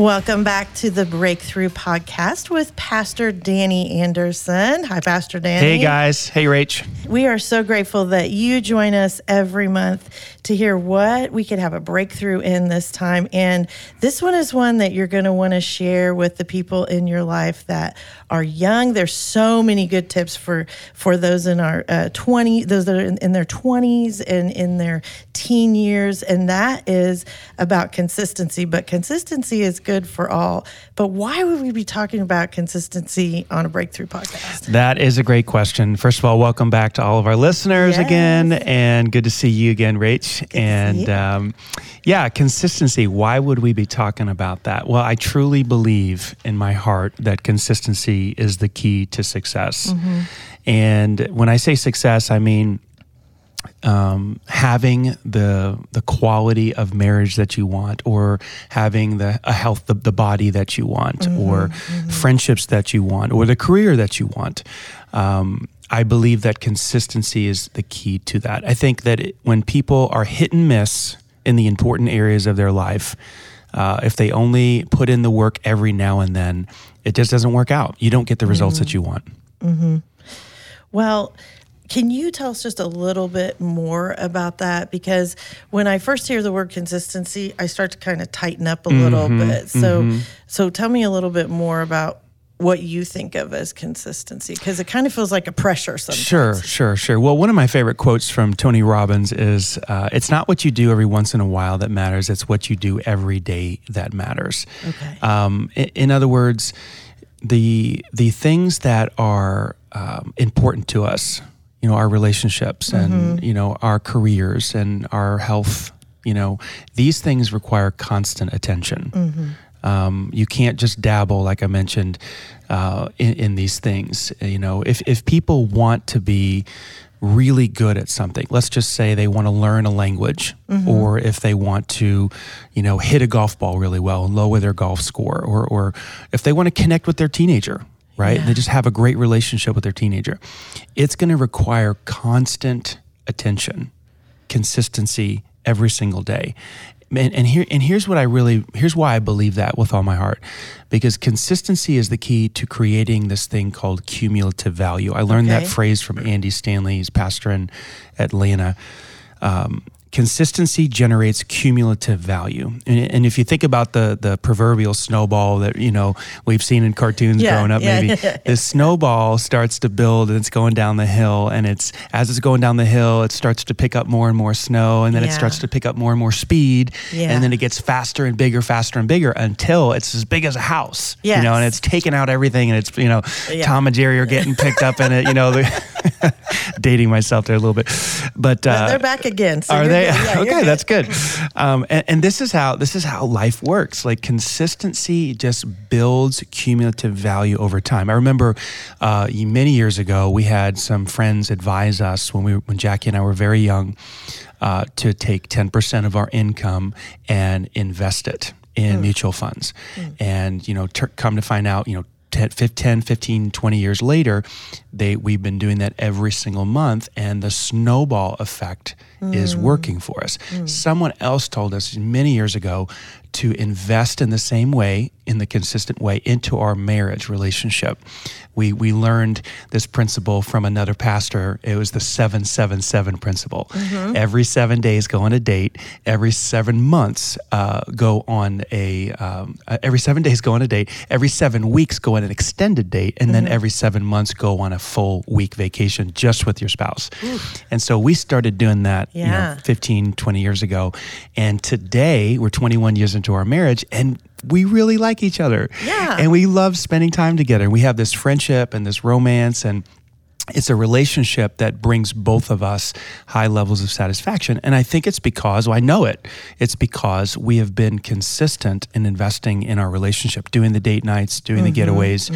Welcome back to the Breakthrough Podcast with Pastor Danny Anderson. Hi, Pastor Danny. Hey, guys. Hey, Rach. We are so grateful that you join us every month to hear what we could have a breakthrough in this time. And this one is one that you're going to want to share with the people in your life that are young. There's so many good tips for for those in our uh, 20, those that are in, in their 20s and in their teen years, and that is about consistency. But consistency is good for all. But why would we be talking about consistency on a breakthrough podcast? That is a great question. First of all, welcome back to all of our listeners Yes. again, and good to see you again, Rach. to and um, yeah, consistency. Why would we be talking about that? Well, I truly believe in my heart that consistency is the key to success. Mm-hmm. And when I say success, I mean um, having the the quality of marriage that you want, or having the a health the, the body that you want, or friendships that you want, or the career that you want. Um, I believe that consistency is the key to that. I think that it, when people are hit and miss in the important areas of their life, uh, if they only put in the work every now and then, it just doesn't work out. You don't get the results that mm-hmm. you want. Mm-hmm. Well, can you tell us just a little bit more about that? Because when I first hear the word consistency, I start to kind of tighten up a little Mm-hmm, bit. So, mm-hmm. so tell me a little bit more about what you think of as consistency, because it kind of feels like a pressure sometimes. Sure, sure, sure. Well, one of my favorite quotes from Tony Robbins is uh, It's not what you do every once in a while that matters, it's what you do every day that matters. Okay. Um, in, in other words, the, the things that are um, important to us, you know, our relationships and, you know, our careers and our health, you know, these things require constant attention. Um, you can't just dabble, like I mentioned, uh, in, in these things. You know, if if people want to be really good at something, let's just say they want to learn a language, or if they want to, you know, hit a golf ball really well and lower their golf score, or or if they want to connect with their teenager, right? Yeah. They just have a great relationship with their teenager. It's going to require constant attention consistency every single day. And, and here and here's what I really here's why I believe that with all my heart, because consistency is the key to creating this thing called cumulative value. I learned Okay. that phrase from Andy Stanley, he's pastor in Atlanta. Um, consistency generates cumulative value, and, and if you think about the the proverbial snowball that you know we've seen in cartoons Yeah, growing up, yeah, maybe yeah, the snowball starts to build and it's going down the hill. And it's as it's going down the hill it starts to pick up more and more snow. And then it starts to pick up more and more speed. Yeah. and then it gets faster and bigger faster and bigger until it's as big as a house you know and it's taking out everything and it's you know tom and jerry are getting picked up in it you know dating myself there a little bit. But uh, they're back again. So you're they good. Yeah, okay good. that's good. um, and, and this is how this is how life works. Like consistency just builds cumulative value over time. I remember uh, many years ago we had some friends advise us when we when jackie and i were very young uh, to take 10% of our income and invest it in mutual funds. And you know ter- come to find out you know 10, 10 15 20 years later they we've been doing that every single month and the snowball effect is mm. working for us. Mm. Someone else told us many years ago to invest in the same way in the consistent way into our marriage relationship we we learned this principle from another pastor. It was the 777 principle. Every seven days go on a date. Every seven months uh, go on a um, uh, every seven days go on a date. Every seven weeks go on an extended date. And then every seven months go on a full week vacation just with your spouse. And so we started doing that you know 15 20 years ago. And today we're 21 years into our marriage and we really like each other Yeah. and we love spending time together we have this friendship and this romance and it's a relationship that brings both of us high levels of satisfaction. And I think it's because, well, I know it, it's because we have been consistent in investing in our relationship, doing the date nights, doing the getaways,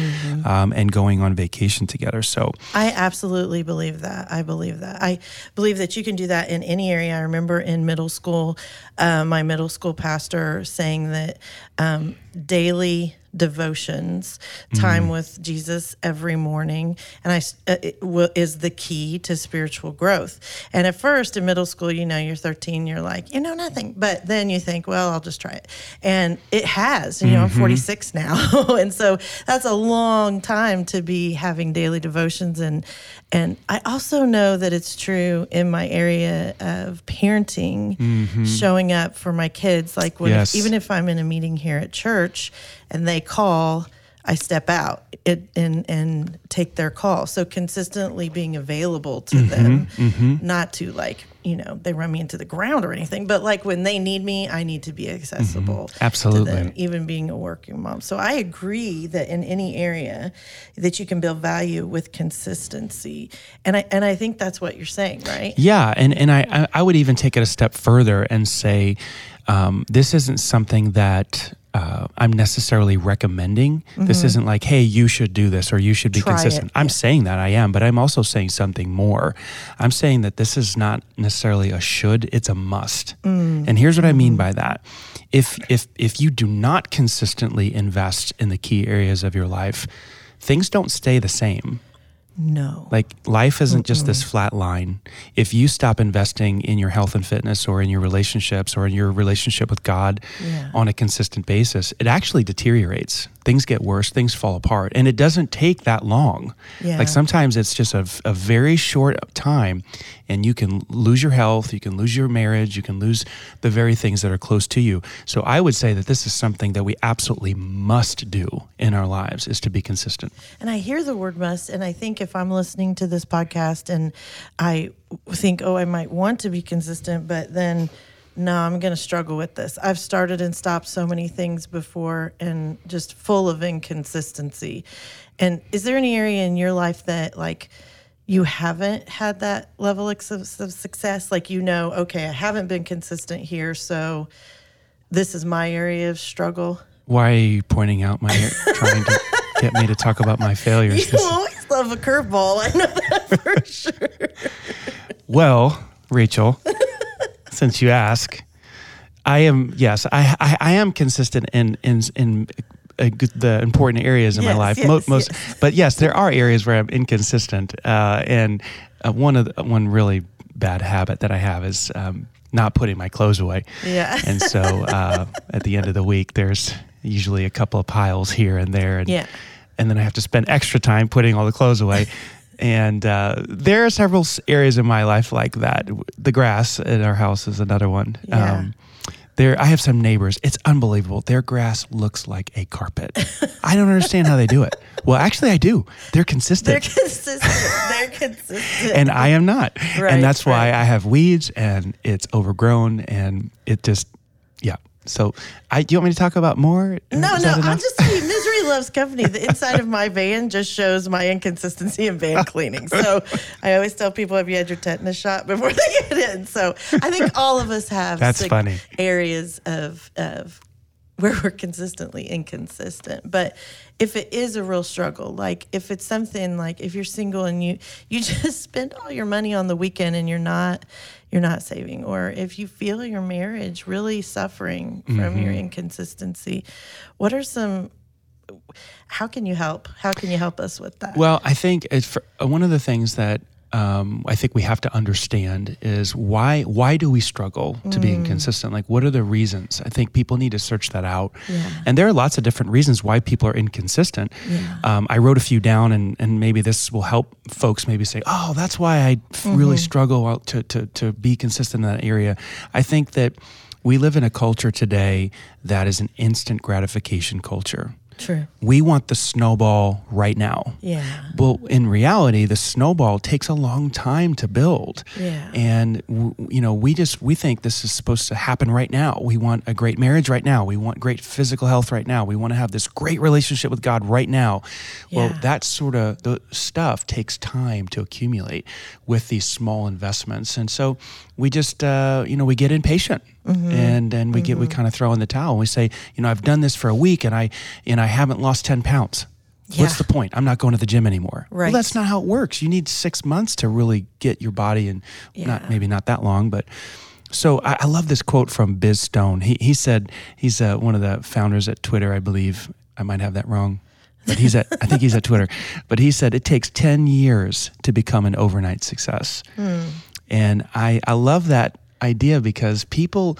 um, and going on vacation together. So, I absolutely believe that. I believe that. I believe that you can do that in any area. I remember in middle school, uh, my middle school pastor saying that um, daily devotions, time mm-hmm. with Jesus every morning, and I uh, it will- is the key to spiritual growth. And at first, in middle school, you know, you're 13, you're like, you know, nothing, but then you think, well, I'll just try it, and it has. You know, I'm mm-hmm. 46 now, and so that's a long time to be having daily devotions, and and I also know that it's true in my area of parenting, mm-hmm. showing up for my kids, like when Yes. even if I'm in a meeting here at church and they call, I step out it, and and take their call. So consistently being available to mm-hmm, them, mm-hmm. not to like you know they run me into the ground or anything, but like when they need me, I need to be accessible. Mm-hmm. to Absolutely. them, even being a working mom. So I agree that in any area that you can build value with consistency, and I and I think that's what you're saying, right? Yeah, and and I- I would even take it a step further and say um, this isn't something that. Uh, I'm necessarily recommending. This isn't like, hey, you should do this or you should be Mm-hmm. Try it, consistent. I'm yeah. saying that I am, but I'm also saying something more. I'm saying that this is not necessarily a should; it's a must. Mm. And here's what I Mm-hmm. mean by that: if if if you do not consistently invest in the key areas of your life, things don't stay the same. No. Like life isn't just this flat line. If you stop investing in your health and fitness or in your relationships or in your relationship with God Yeah. on a consistent basis, it actually deteriorates. Things get worse, things fall apart. And it doesn't take that long. Yeah. Like sometimes it's just a, a very short time and you can lose your health, you can lose your marriage, you can lose the very things that are close to you. So I would say that this is something that we absolutely must do in our lives is to be consistent. And I hear the word must, and I think if I'm listening to this podcast and I think, oh, I might want to be consistent, but then no, I'm going to struggle with this. I've started and stopped so many things before and just full of inconsistency. And is there any area in your life that, like, you haven't had that level of of success? Like, you know, okay, I haven't been consistent here, so this is my area of struggle. Why are you pointing out my trying to get me to talk about my failures? You love a curveball. I know that for sure. well, Rachel, since you ask, I am yes, I I, I am consistent in in in uh, the important areas in Yes, my life. yes, Mo- most, yes. but yes, there are areas where I'm inconsistent, uh, and uh, one of the, one really bad habit that I have is. Um, not putting my clothes away. Yeah. And so uh, at the end of the week, there's usually a couple of piles here and there. And Yeah. And then I have to spend extra time putting all the clothes away. and uh, there are several areas in my life like that. The grass in our house is another one. Um, there, I have some neighbors. It's unbelievable. Their grass looks like a carpet. I don't understand how they do it. Well, actually, I do. They're consistent They're consistent. They're consistent. and I am not. Right, and that's why. I have weeds and it's overgrown and it just, yeah. So, I do you want me to talk about more? no, Is no. I'll just you, misery loves company. The inside of my van just shows my inconsistency in van cleaning. So I always tell people, have you had your tetanus shot before they get in? So I think all of us have That's funny. areas of of where we're consistently inconsistent. But if it is a real struggle, like if it's something like if you're single and you you just spend all your money on the weekend and you're not you're not saving, or if you feel your marriage really suffering from your mm-hmm. inconsistency, what are some how can you help? How can you help us with that? Well, I think it's for, uh, one of the things that um, I think we have to understand is why why do we struggle to be Mm. inconsistent? Like, what are the reasons? I think people need to search that out. Yeah. And there are lots of different reasons why people are inconsistent. Yeah. Um, I wrote a few down, and, and maybe this will help folks maybe say, oh, that's why I f- really struggle to, to, to be consistent in that area. I think that we live in a culture today that is an instant gratification culture. True. We want the snowball right now. Yeah. Well, in reality, the snowball takes a long time to build. Yeah. And w- you know, we just we think this is supposed to happen right now. We want a great marriage right now. We want great physical health right now. We want to have this great relationship with God right now. Well, Yeah. that sort of the stuff takes time to accumulate with these small investments. And so we just uh, you know, we get impatient. Mm-hmm. And and we get we kind of throw in the towel. And we say, you know, I've done this for a week and I and I haven't lost 10 pounds. What's the point? I'm not going to the gym anymore. Right. Well, that's not how it works. You need six months to really get your body and Yeah. not maybe not that long, but so I, I love this quote from Biz Stone. He he said he's uh, one of the founders at Twitter, I believe. I might have that wrong. But he's at, I think he's at Twitter. But he said it takes 10 years to become an overnight success. And I, I love that idea because people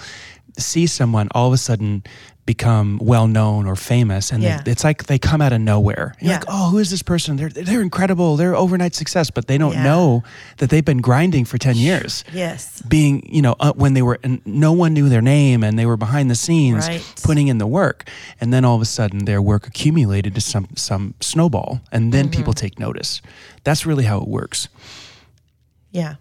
see someone all of a sudden become well known or famous and Yeah. they, it's like they come out of nowhere. You're Yeah. like, oh, who is this person? They're, they're incredible. They're overnight success, but they don't Yeah. know that they've been grinding for 10 years Yes. being, you know, uh, when they were, and no one knew their name and they were behind the scenes Right. putting in the work. And then all of a sudden their work accumulated to some, some snowball and then people Mm-hmm. take notice. That's really how it works. Yeah.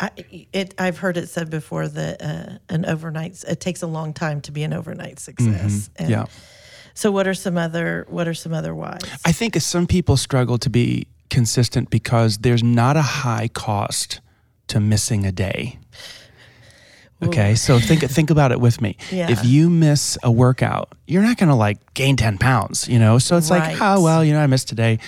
I, it, I've heard it said before that uh, an overnight it takes a long time to be an overnight success. Mm-hmm. Yeah. So what are some other what are some other whys? I think some people struggle to be consistent because there's not a high cost to missing a day. Okay, so think think about it with me. Yeah. If you miss a workout, you're not going to like gain 10 pounds, you know? So it's Right. like, oh, well, you know, I missed today.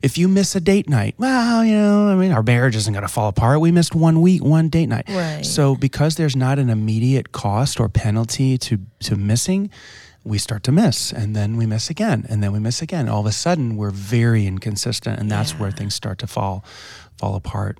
If you miss a date night, well, you know, I mean, our marriage isn't going to fall apart. We missed one week, one date night. Right. So because there's not an immediate cost or penalty to to missing, we start to miss and then we miss again and then we miss again. All of a sudden we're very inconsistent and that's where things start to fall fall apart.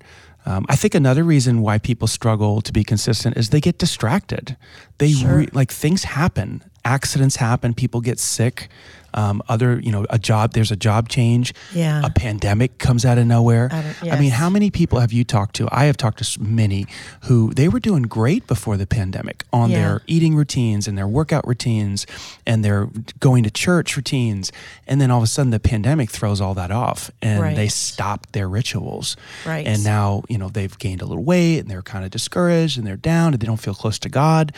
Um, I think another reason why people struggle to be consistent is they get distracted. They Sure. re- like things happen, accidents happen, people get sick. Um, other, you know, a job. There's a job change. Yeah. A pandemic comes out of nowhere. Out of- I mean, how many people have you talked to? I have talked to many who they were doing great before the pandemic on Yeah. their eating routines and their workout routines and their going to church routines. And then all of a sudden the pandemic throws all that off and they Right. stop their rituals. Right. And now, you know, they've gained a little weight and they're kind of discouraged and they're down and they don't feel close to God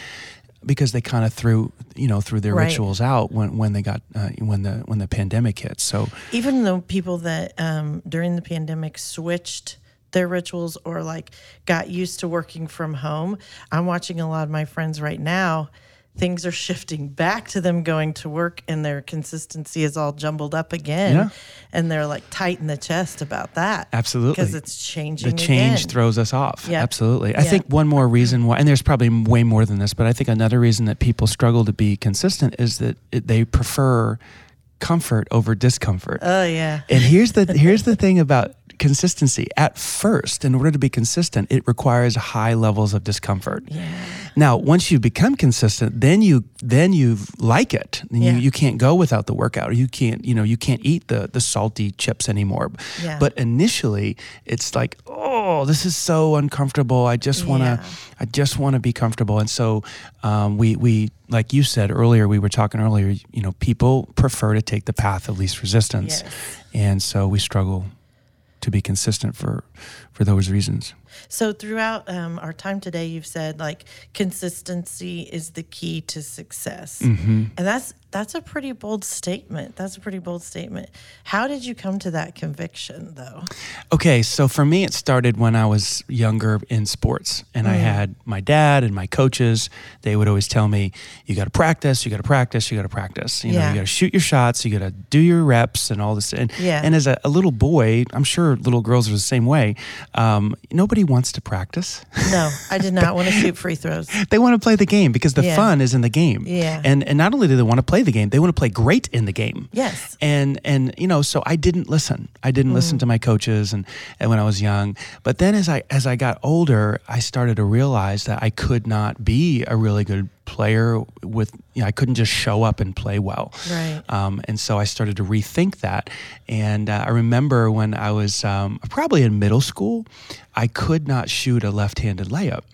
because they kind of threw, you know, threw their Right. rituals out when, when they got, uh, when the, when the pandemic hit. So, Even though people that um, during the pandemic switched their rituals or like got used to working from home, I'm watching a lot of my friends right now. Things are shifting back to them going to work, and their consistency is all jumbled up again. Yeah. And they're like tight in the chest about that. Absolutely. Because it's changing. the change again. throws us off. Yep. Absolutely. I Yeah. think one more reason why, and there's probably way more than this, but I think another reason that people struggle to be consistent is that it, they prefer comfort over discomfort. Oh, yeah. and here's the here's the thing about consistency. At first, in order to be consistent, it requires high levels of discomfort. Yeah. Now, once you become consistent, then you then you like it. And Yeah. You you can't go without the workout. You can't you know you can't eat the the salty chips anymore. Yeah. But initially, it's like oh this is so uncomfortable. I just want to. I just want to be comfortable. And so um, we we like you said earlier, we were talking earlier. You know, people prefer to take the path of least resistance, Yes. and so we struggle to be consistent for for those reasons. So throughout um, our time today, you've said like consistency is the key to success, Mm-hmm. and that's that's a pretty bold statement. That's a pretty bold statement. How did you come to that conviction, though? Okay, so for me, it started when I was younger in sports, and I had my dad and my coaches. They would always tell me, "You got to practice. You got to practice. You got to practice. You know, you got to shoot your shots. You got to do your reps and all this." And, Yeah. and as a, a little boy, I'm sure little girls are the same way. Um, nobody wants to practice. No, I did not want to shoot free throws. they want to play the game because the Yeah. fun is in the game. Yeah. And and not only do they want to play the game, they want to play great in the game. Yes. And and you know, so I didn't listen. I didn't listen Mm. to my coaches and, and when I was young. But then as I as I got older, I started to realize that I could not be a really good player with you know, I couldn't just show up and play well. Right. Um, and so I started to rethink that. And uh, I remember when I was um, probably in middle school, I could not shoot a left-handed layup,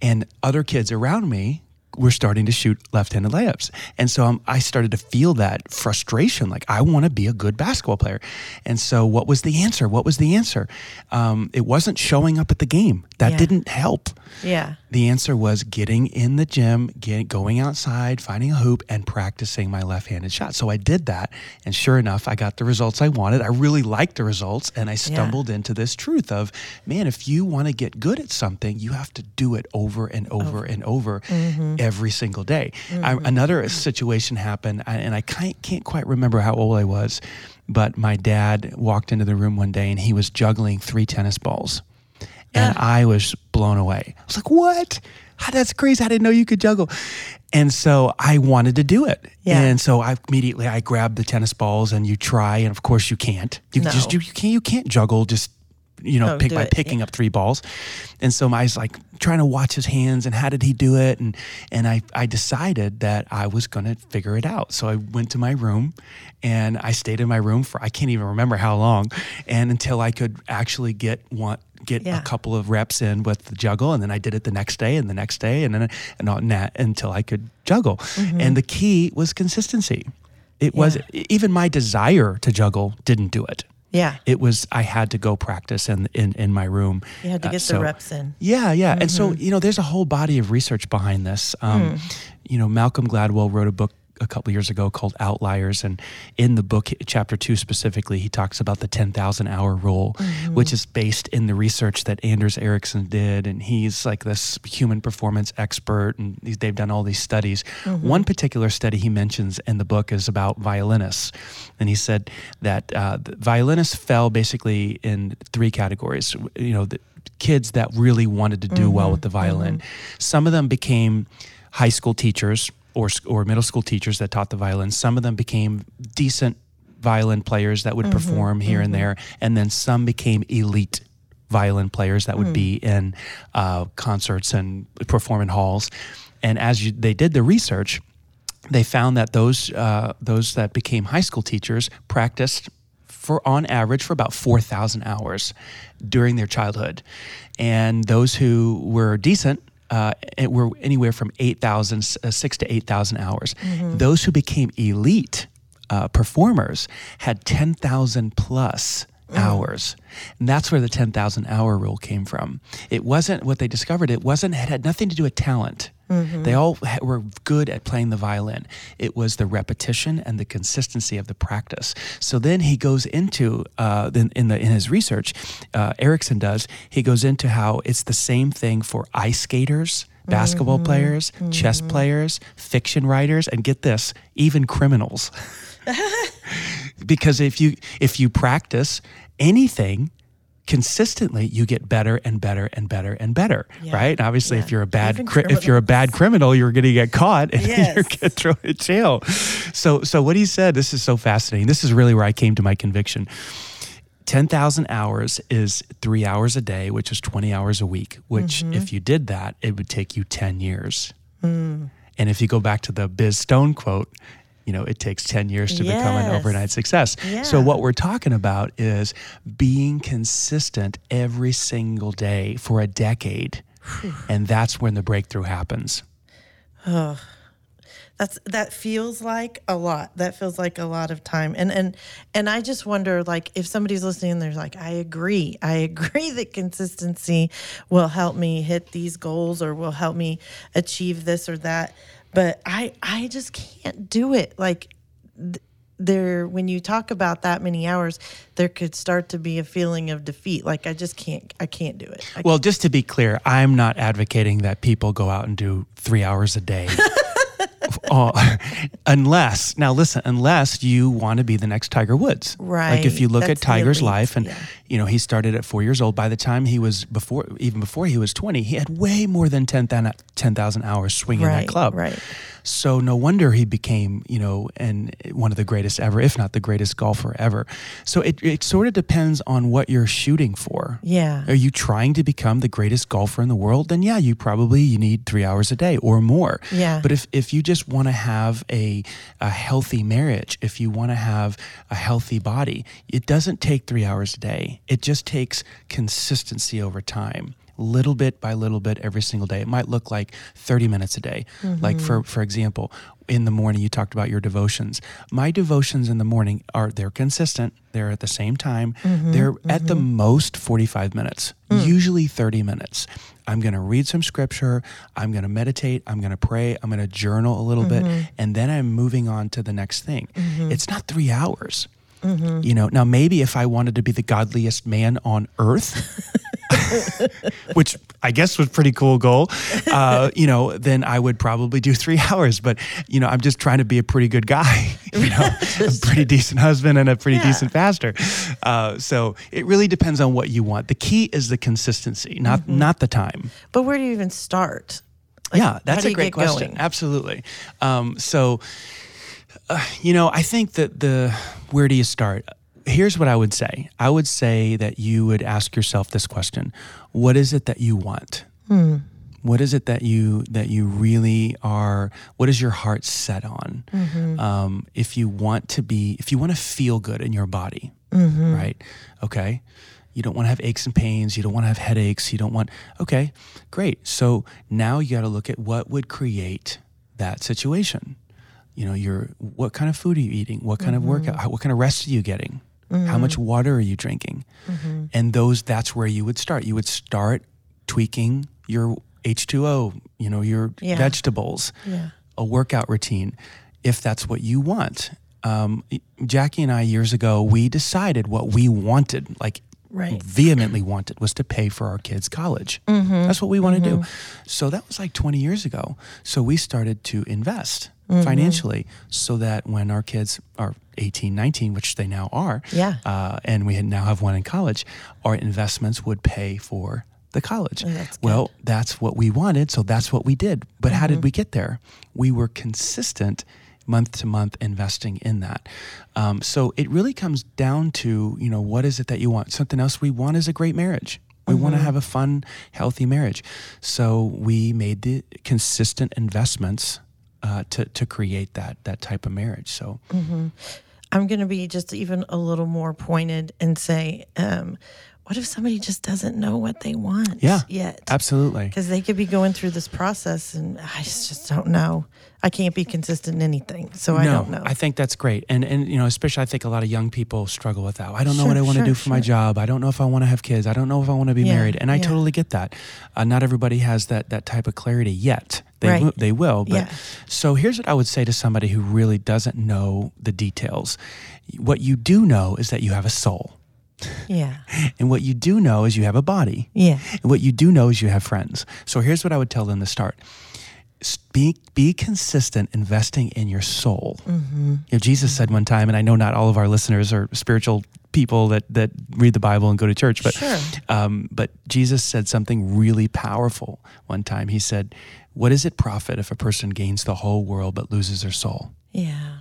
and other kids around me were starting to shoot left-handed layups. And so um, I started to feel that frustration, like I want to be a good basketball player. And so what was the answer? What was the answer? Um, it wasn't showing up at the game. That Yeah. didn't help. Yeah. The answer was getting in the gym, get, going outside, finding a hoop, and practicing my left handed shot. So I did that. And sure enough, I got the results I wanted. I really liked the results. And I stumbled into this truth of, man, if you want to get good at something, you have to do it over and over and over mm-hmm. every single day. I, mm-hmm. another situation happened, and I can't, can't quite remember how old I was, but my dad walked into the room one day and he was juggling three tennis balls and I was blown away. I was like, "What? How- That's crazy! I didn't know you could juggle." And so I wanted to do it. Yeah. And so I immediately I grabbed the tennis balls and you try and of course you can't. You No. just you, you can't you can't juggle just you know Oh, pick by it, picking yeah. up three balls. And so I was like trying to watch his hands and how did he do it and and I I decided that I was going to figure it out. So I went to my room and I stayed in my room for I can't even remember how long and until I could actually get one get Yeah. a couple of reps in with the juggle and then I did it the next day and the next day and then and on that until I could juggle. And the key was consistency. It was Mm-hmm. Even my desire to juggle didn't do it. Yeah. It was I had to go practice in in, in my room. You had to Uh, get so- the reps in. yeah, yeah. And so, Mm-hmm. you know, there's a whole body of research behind this. Um, Hmm. You know, Malcolm Gladwell wrote a book a couple years ago called Outliers. And in the book, chapter two specifically, he talks about the 10,000 hour rule, Mm-hmm. which is based in the research that Anders Ericsson did. And he's like this human performance expert, and they've done all these studies. Mm-hmm. One particular study he mentions in the book is about violinists. And he said that uh, the violinists fell basically in three categories. You know, the, kids that really wanted to do well with the violin. Some of them became high school teachers or or middle school teachers that taught the violin. Some of them became decent violin players that would perform here and there, and then some became elite violin players that would be in uh, concerts and perform in halls. And as you, they did the research, they found that those uh, those that became high school teachers practiced for on average for about 4,000 hours during their childhood. And those who were decent uh, it were anywhere from 8,000, uh, 6 to 8,000 hours. Those who became elite uh, performers had 10,000 plus hours. And that's where the 10,000 hour rule came from. It wasn't what they discovered, it wasn't, it had nothing to do with talent. They all were good at playing the violin. It was the repetition and the consistency of the practice. So then he goes into uh, in, in the in his research, uh, Ericsson does. He goes into how it's the same thing for ice skaters, basketball players, chess players, fiction writers, and get this, even criminals. because if you if you practice anything consistently you get better and better and better and better Yeah. right and obviously if you're a bad cri- if you're a bad criminal you're going to get caught and Yes. you're going to throw in jail so so what he said this is so fascinating this is really where i came to my conviction 10,000 hours is three hours a day, which is 20 hours a week, which, Mm-hmm. if you did that, it would take you 10 years. Mm. And if you go back to the Biz Stone quote, you know, it takes 10 years to become an overnight success. So, what we're talking about is being consistent every single day for a decade. and that's when the breakthrough happens. That's that feels like a lot. That feels like a lot of time. And and and I just wonder like if somebody's listening and they're like, I agree. I agree that consistency will help me hit these goals or will help me achieve this or that. But I I just can't do it. Like th- there when you talk about that many hours, there could start to be a feeling of defeat. Like I just can't I can't do it. I Well, just to be clear, I'm not advocating that people go out and do three hours a day. Uh, unless, now listen, unless you want to be the next Tiger Woods. Right? Like if you look That's at Tiger's life and, yeah. you know, he started at four years old. By the time he was before, even before he was 20, he had way more than 10,000 10,000 hours swinging Right, that club. right. So no wonder he became, you know, and one of the greatest ever, if not the greatest golfer ever. So it, it sort of depends on what you're shooting for. Yeah. Are you trying to become the greatest golfer in the world? Then yeah, you probably you need three hours a day or more. Yeah. But if if you just want to have a a healthy marriage, if you want to have a healthy body, it doesn't take three hours a day. It just takes consistency over time. Little bit by little bit every single day. It might look like 30 minutes a day. Like for mm-hmm. for example, in the morning you talked about your devotions. My devotions in the morning are they're consistent. They're at the same time. Mm-hmm. They're at the mm-hmm. most 45 minutes, mm. usually 30 minutes. I'm going to read some scripture. I'm going to meditate. I'm going to pray. I'm going to journal a little bit. And then I'm moving on to the next thing. It's not three hours. You know, now maybe if I wanted to be the godliest man on earth, which I guess was a pretty cool goal, uh, you know, then I would probably do three hours. But, you know, I'm just trying to be a pretty good guy, you know, a pretty decent husband and a pretty Yeah. decent pastor. Uh, so it really depends on what you want. The key is the consistency, not not the time. But where do you even start? Like, yeah, that's a great question. going? Absolutely. Um, so, uh, you know, I think that the where do you start? Here's what I would say. I would say that you would ask yourself this question: What is it that you want? Hmm. What is it that you that you really are? What is your heart set on? Mm-hmm. Um, if you want to be, if you want to feel good in your body, Mm-hmm. right? Okay. You don't want to have aches and pains. You don't want to have headaches. You don't want, okay, great. So now you got to look at what would create that situation. You know, your what kind of food are you eating? What kind of workout? Mm-hmm. How, what kind of rest are you getting? How much mm-hmm. water are you drinking? Mm-hmm. And those, that's where you would start. You would start tweaking your H2O, you know, your Yeah. vegetables, Yeah. a workout routine, if that's what you want. Um, Jackie and I, years ago, we decided what we wanted, like Right. vehemently wanted, was to pay for our kids' college. That's what we want to do. So that was like 20 years ago. So we started to invest financially so that when our kids are 18, 19, which they now are, Yeah. uh, and we now have one in college, our investments would pay for the college. Oh, that's well, that's what we wanted, so that's what we did. But how Mm-hmm. did we get there? We were consistent month to month investing in that. Um, so it really comes down to, you know, what is it that you want? Something else we want is a great marriage. We want Mm-hmm. to have a fun, healthy marriage. So we made the consistent investments uh, to, to create that that type of marriage. So I'm going to be just even a little more pointed and say, um, what if somebody just doesn't know what they want Yeah, yet? absolutely. Because they could be going through this process and I just, just don't know. I can't be consistent in anything. So I no, don't know. I think that's great, and and you know, especially I think a lot of young people struggle with that. I don't know Sure, what I want to sure, do for my job. I don't know if I want to have kids. I don't know if I want to be Yeah, married, and I yeah. totally get that. Uh, not everybody has that that type of clarity yet. They Right. will, they will. But Yeah. so here's what I would say to somebody who really doesn't know the details. What you do know is that you have a soul, yeah. and what you do know is you have a body. Yeah. And what you do know is you have friends. So here's what I would tell them to start. Be, be consistent investing in your soul. Mm-hmm. You know, Jesus said one time, and I know not all of our listeners are spiritual people that, that read the Bible and go to church, but, Sure. um, but Jesus said something really powerful one time. He said, What does it profit if a person gains the whole world but loses their soul? Yeah.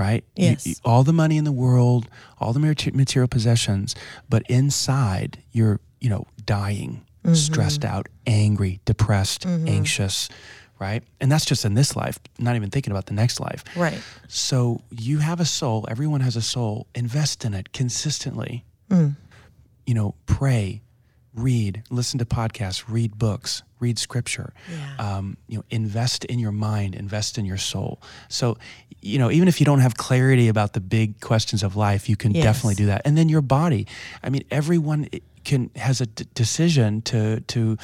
Right? Yes. you- all the money in the world, all the material possessions, but inside you're, you know, dying, Mm-hmm. stressed out, angry, depressed, anxious, right? And that's just in this life, not even thinking about the next life. Right. So you have a soul, everyone has a soul. Invest in it consistently. Mm. You know, pray, read, listen to podcasts, read books, read scripture. Yeah. Um, you know, invest in your mind, invest in your soul. So, you know, even if you don't have clarity about the big questions of life, you can Yes. definitely do that. And then your body. I mean, everyone can has a d- decision to to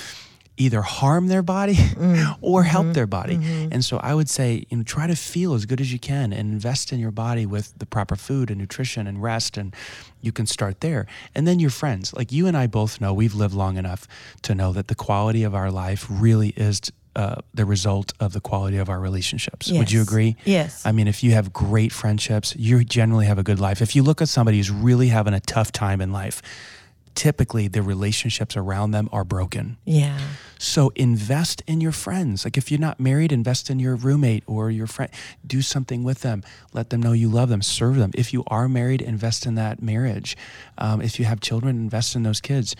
either harm their body Mm. or help Mm-hmm. their body. And so I would say, you know, try to feel as good as you can and invest in your body with the proper food and nutrition and rest and you can start there. And then your friends. Like you and I both know we've lived long enough to know that the quality of our life really is uh, the result of the quality of our relationships. Would you agree? Yes. I mean, if you have great friendships, you generally have a good life. If you look at somebody who's really having a tough time in life, typically the relationships around them are broken. yeah. So invest in your friends. Like if you're not married, invest in your roommate or your friend. Do something with them. Let them know you love them. Serve them. If you are married, invest in that marriage. Um, if you have children, invest in those kids.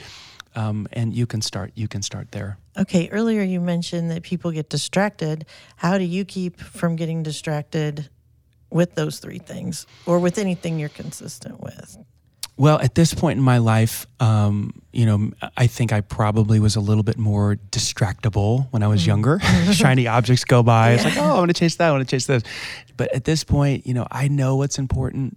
Um, and you can start. You can start there. Okay, earlier you mentioned that people get distracted. How do you keep from getting distracted with those three things or with anything you're consistent with? Well, at this point in my life, um, you know, I think I probably was a little bit more distractible when I was younger. Shiny objects go by. It's like, oh, I want to chase that. I want to chase this. But at this point, you know, I know what's important.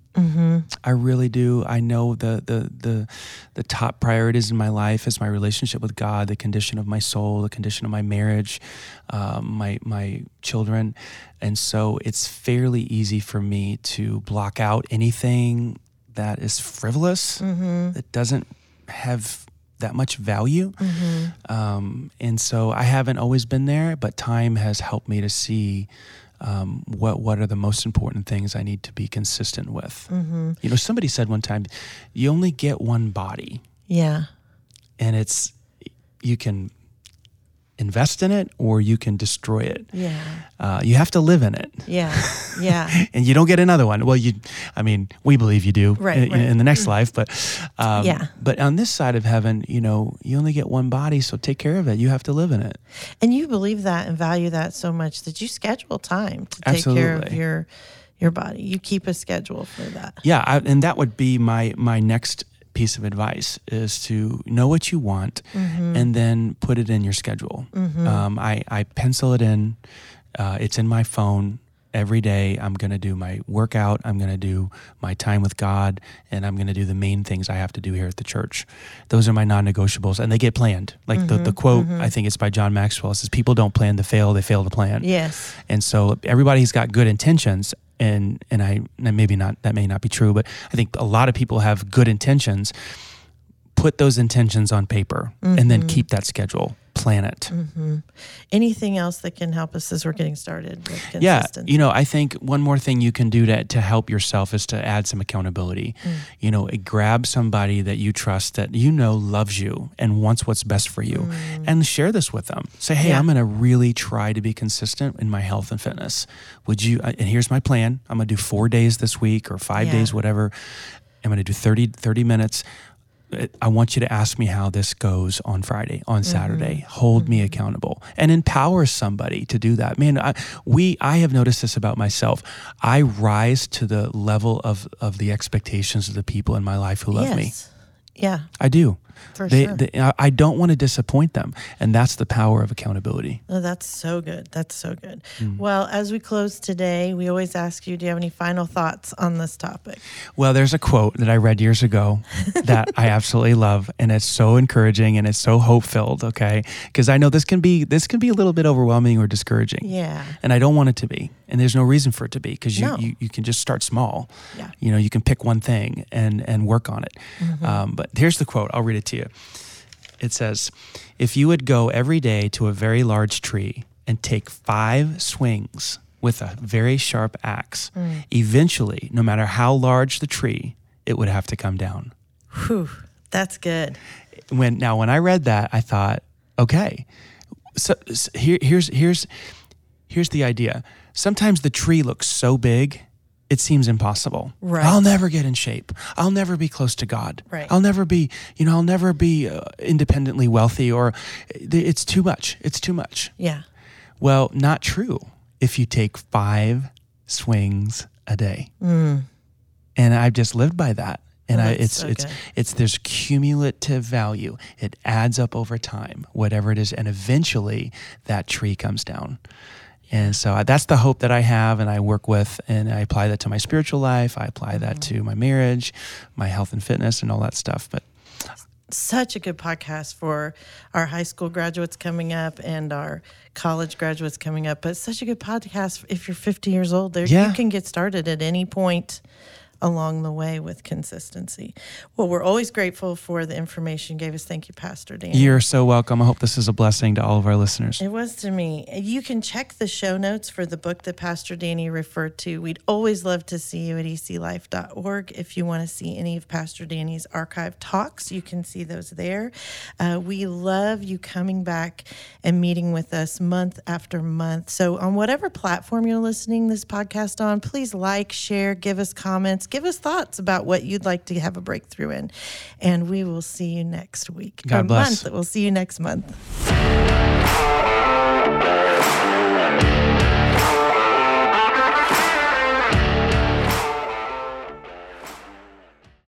I really do. I know the the the the top priorities in my life is my relationship with God, the condition of my soul, the condition of my marriage, um, my my children, and so it's fairly easy for me to block out anything that is frivolous, that doesn't have that much value. Um, and so I haven't always been there, but time has helped me to see um, what what are the most important things I need to be consistent with. You know, somebody said one time, you only get one body, Yeah. and it's you can invest in it or you can destroy it. Yeah. Uh, you have to live in it. Yeah. Yeah. and you don't get another one. Well, you, I mean, we believe you do Right, in, right. in the next life, but um, Yeah. But on this side of heaven, you know, you only get one body, so take care of it. You have to live in it. And you believe that and value that so much that you schedule time to take care of your your body. You keep a schedule for that. Yeah, I, and that would be my my next piece of advice is to know what you want Mm-hmm. and then put it in your schedule. Um, I, I pencil it in. Uh, it's in my phone every day. I'm going to do my workout. I'm going to do my time with God, and I'm going to do the main things I have to do here at the church. Those are my non-negotiables, and they get planned. Like the, Mm-hmm. the quote, I think it's by John Maxwell. It says, "People don't plan to fail; they fail to plan." Yes. And so everybody's got good intentions. And, and I and maybe not that may not be true, but I think a lot of people have good intentions. Put those intentions on paper and then mm-hmm. keep that schedule. Plan it. Anything else that can help us as we're getting started with Yeah, you know, I think one more thing you can do to to help yourself is to add some accountability. Mm. You know, grab somebody that you trust that you know loves you and wants what's best for you, and share this with them. Say, hey, Mm. Yeah. I'm going to really try to be consistent in my health and fitness. Would you? uh, And here's my plan. I'm going to do four days this week or five Yeah. days, whatever. I'm going to do 30, 30 minutes. I want you to ask me how this goes on Friday, on mm-hmm. Saturday. Hold me mm-hmm. accountable and empower somebody to do that. Man, I, we I have noticed this about myself. I rise to the level of of the expectations of the people in my life who love me. Yeah, I do. For They, sure. they, I don't want to disappoint them, and that's the power of accountability. Oh, that's so good. That's so good. Mm. Well, as we close today, we always ask you, do you have any final thoughts on this topic? Well, there's a quote that I read years ago that I absolutely love, and it's so encouraging and it's so hope filled. Okay, because I know this can be this can be a little bit overwhelming or discouraging. Yeah. and I don't want it to be. And there's no reason for it to be because you, No. you, you can just start small. Yeah. You know, you can pick one thing and, and work on it. Mm-hmm. Um, but here's the quote I'll read it to you. It says, If you would go every day to a very large tree and take five swings with a very sharp axe, Mm. eventually, no matter how large the tree, it would have to come down. Whew, that's good. when now when I read that, I thought, okay, so, s here, here's here's here's the idea. Sometimes the tree looks so big, it seems impossible. Right. I'll never get in shape. I'll never be close to God. Right. I'll never be, you know, I'll never be uh, independently wealthy, or it's too much. It's too much. Yeah. Well, not true. If you take five swings a day, and I've just lived by that. And Oh, I, it's so it's good. it's there's cumulative value. It adds up over time, whatever it is, and eventually that tree comes down. And so I- that's the hope that I have, and I work with, and I apply that to my spiritual life. I apply that Mm-hmm. to my marriage, my health and fitness, and all that stuff. But Such a good podcast for our high school graduates coming up and our college graduates coming up. But such a good podcast if you're 50 years old. There, Yeah. you can get started at any point along the way with consistency. Well, we're always grateful for the information you gave us. Thank you, Pastor Dan. you're so welcome. I hope this is a blessing to all of our listeners. It was to me. You can check the show notes for the book that Pastor Danny referred to. We'd always love to see you at eclife.org. If you want to see any of Pastor Danny's archive talks, you can see those there. Uh, we love you coming back and meeting with us month after month. So, on whatever platform you're listening this podcast on, please like, share, give us comments, give us thoughts about what you'd like to have a breakthrough in. And we will see you next week. God or bless. Month. We'll see you next month.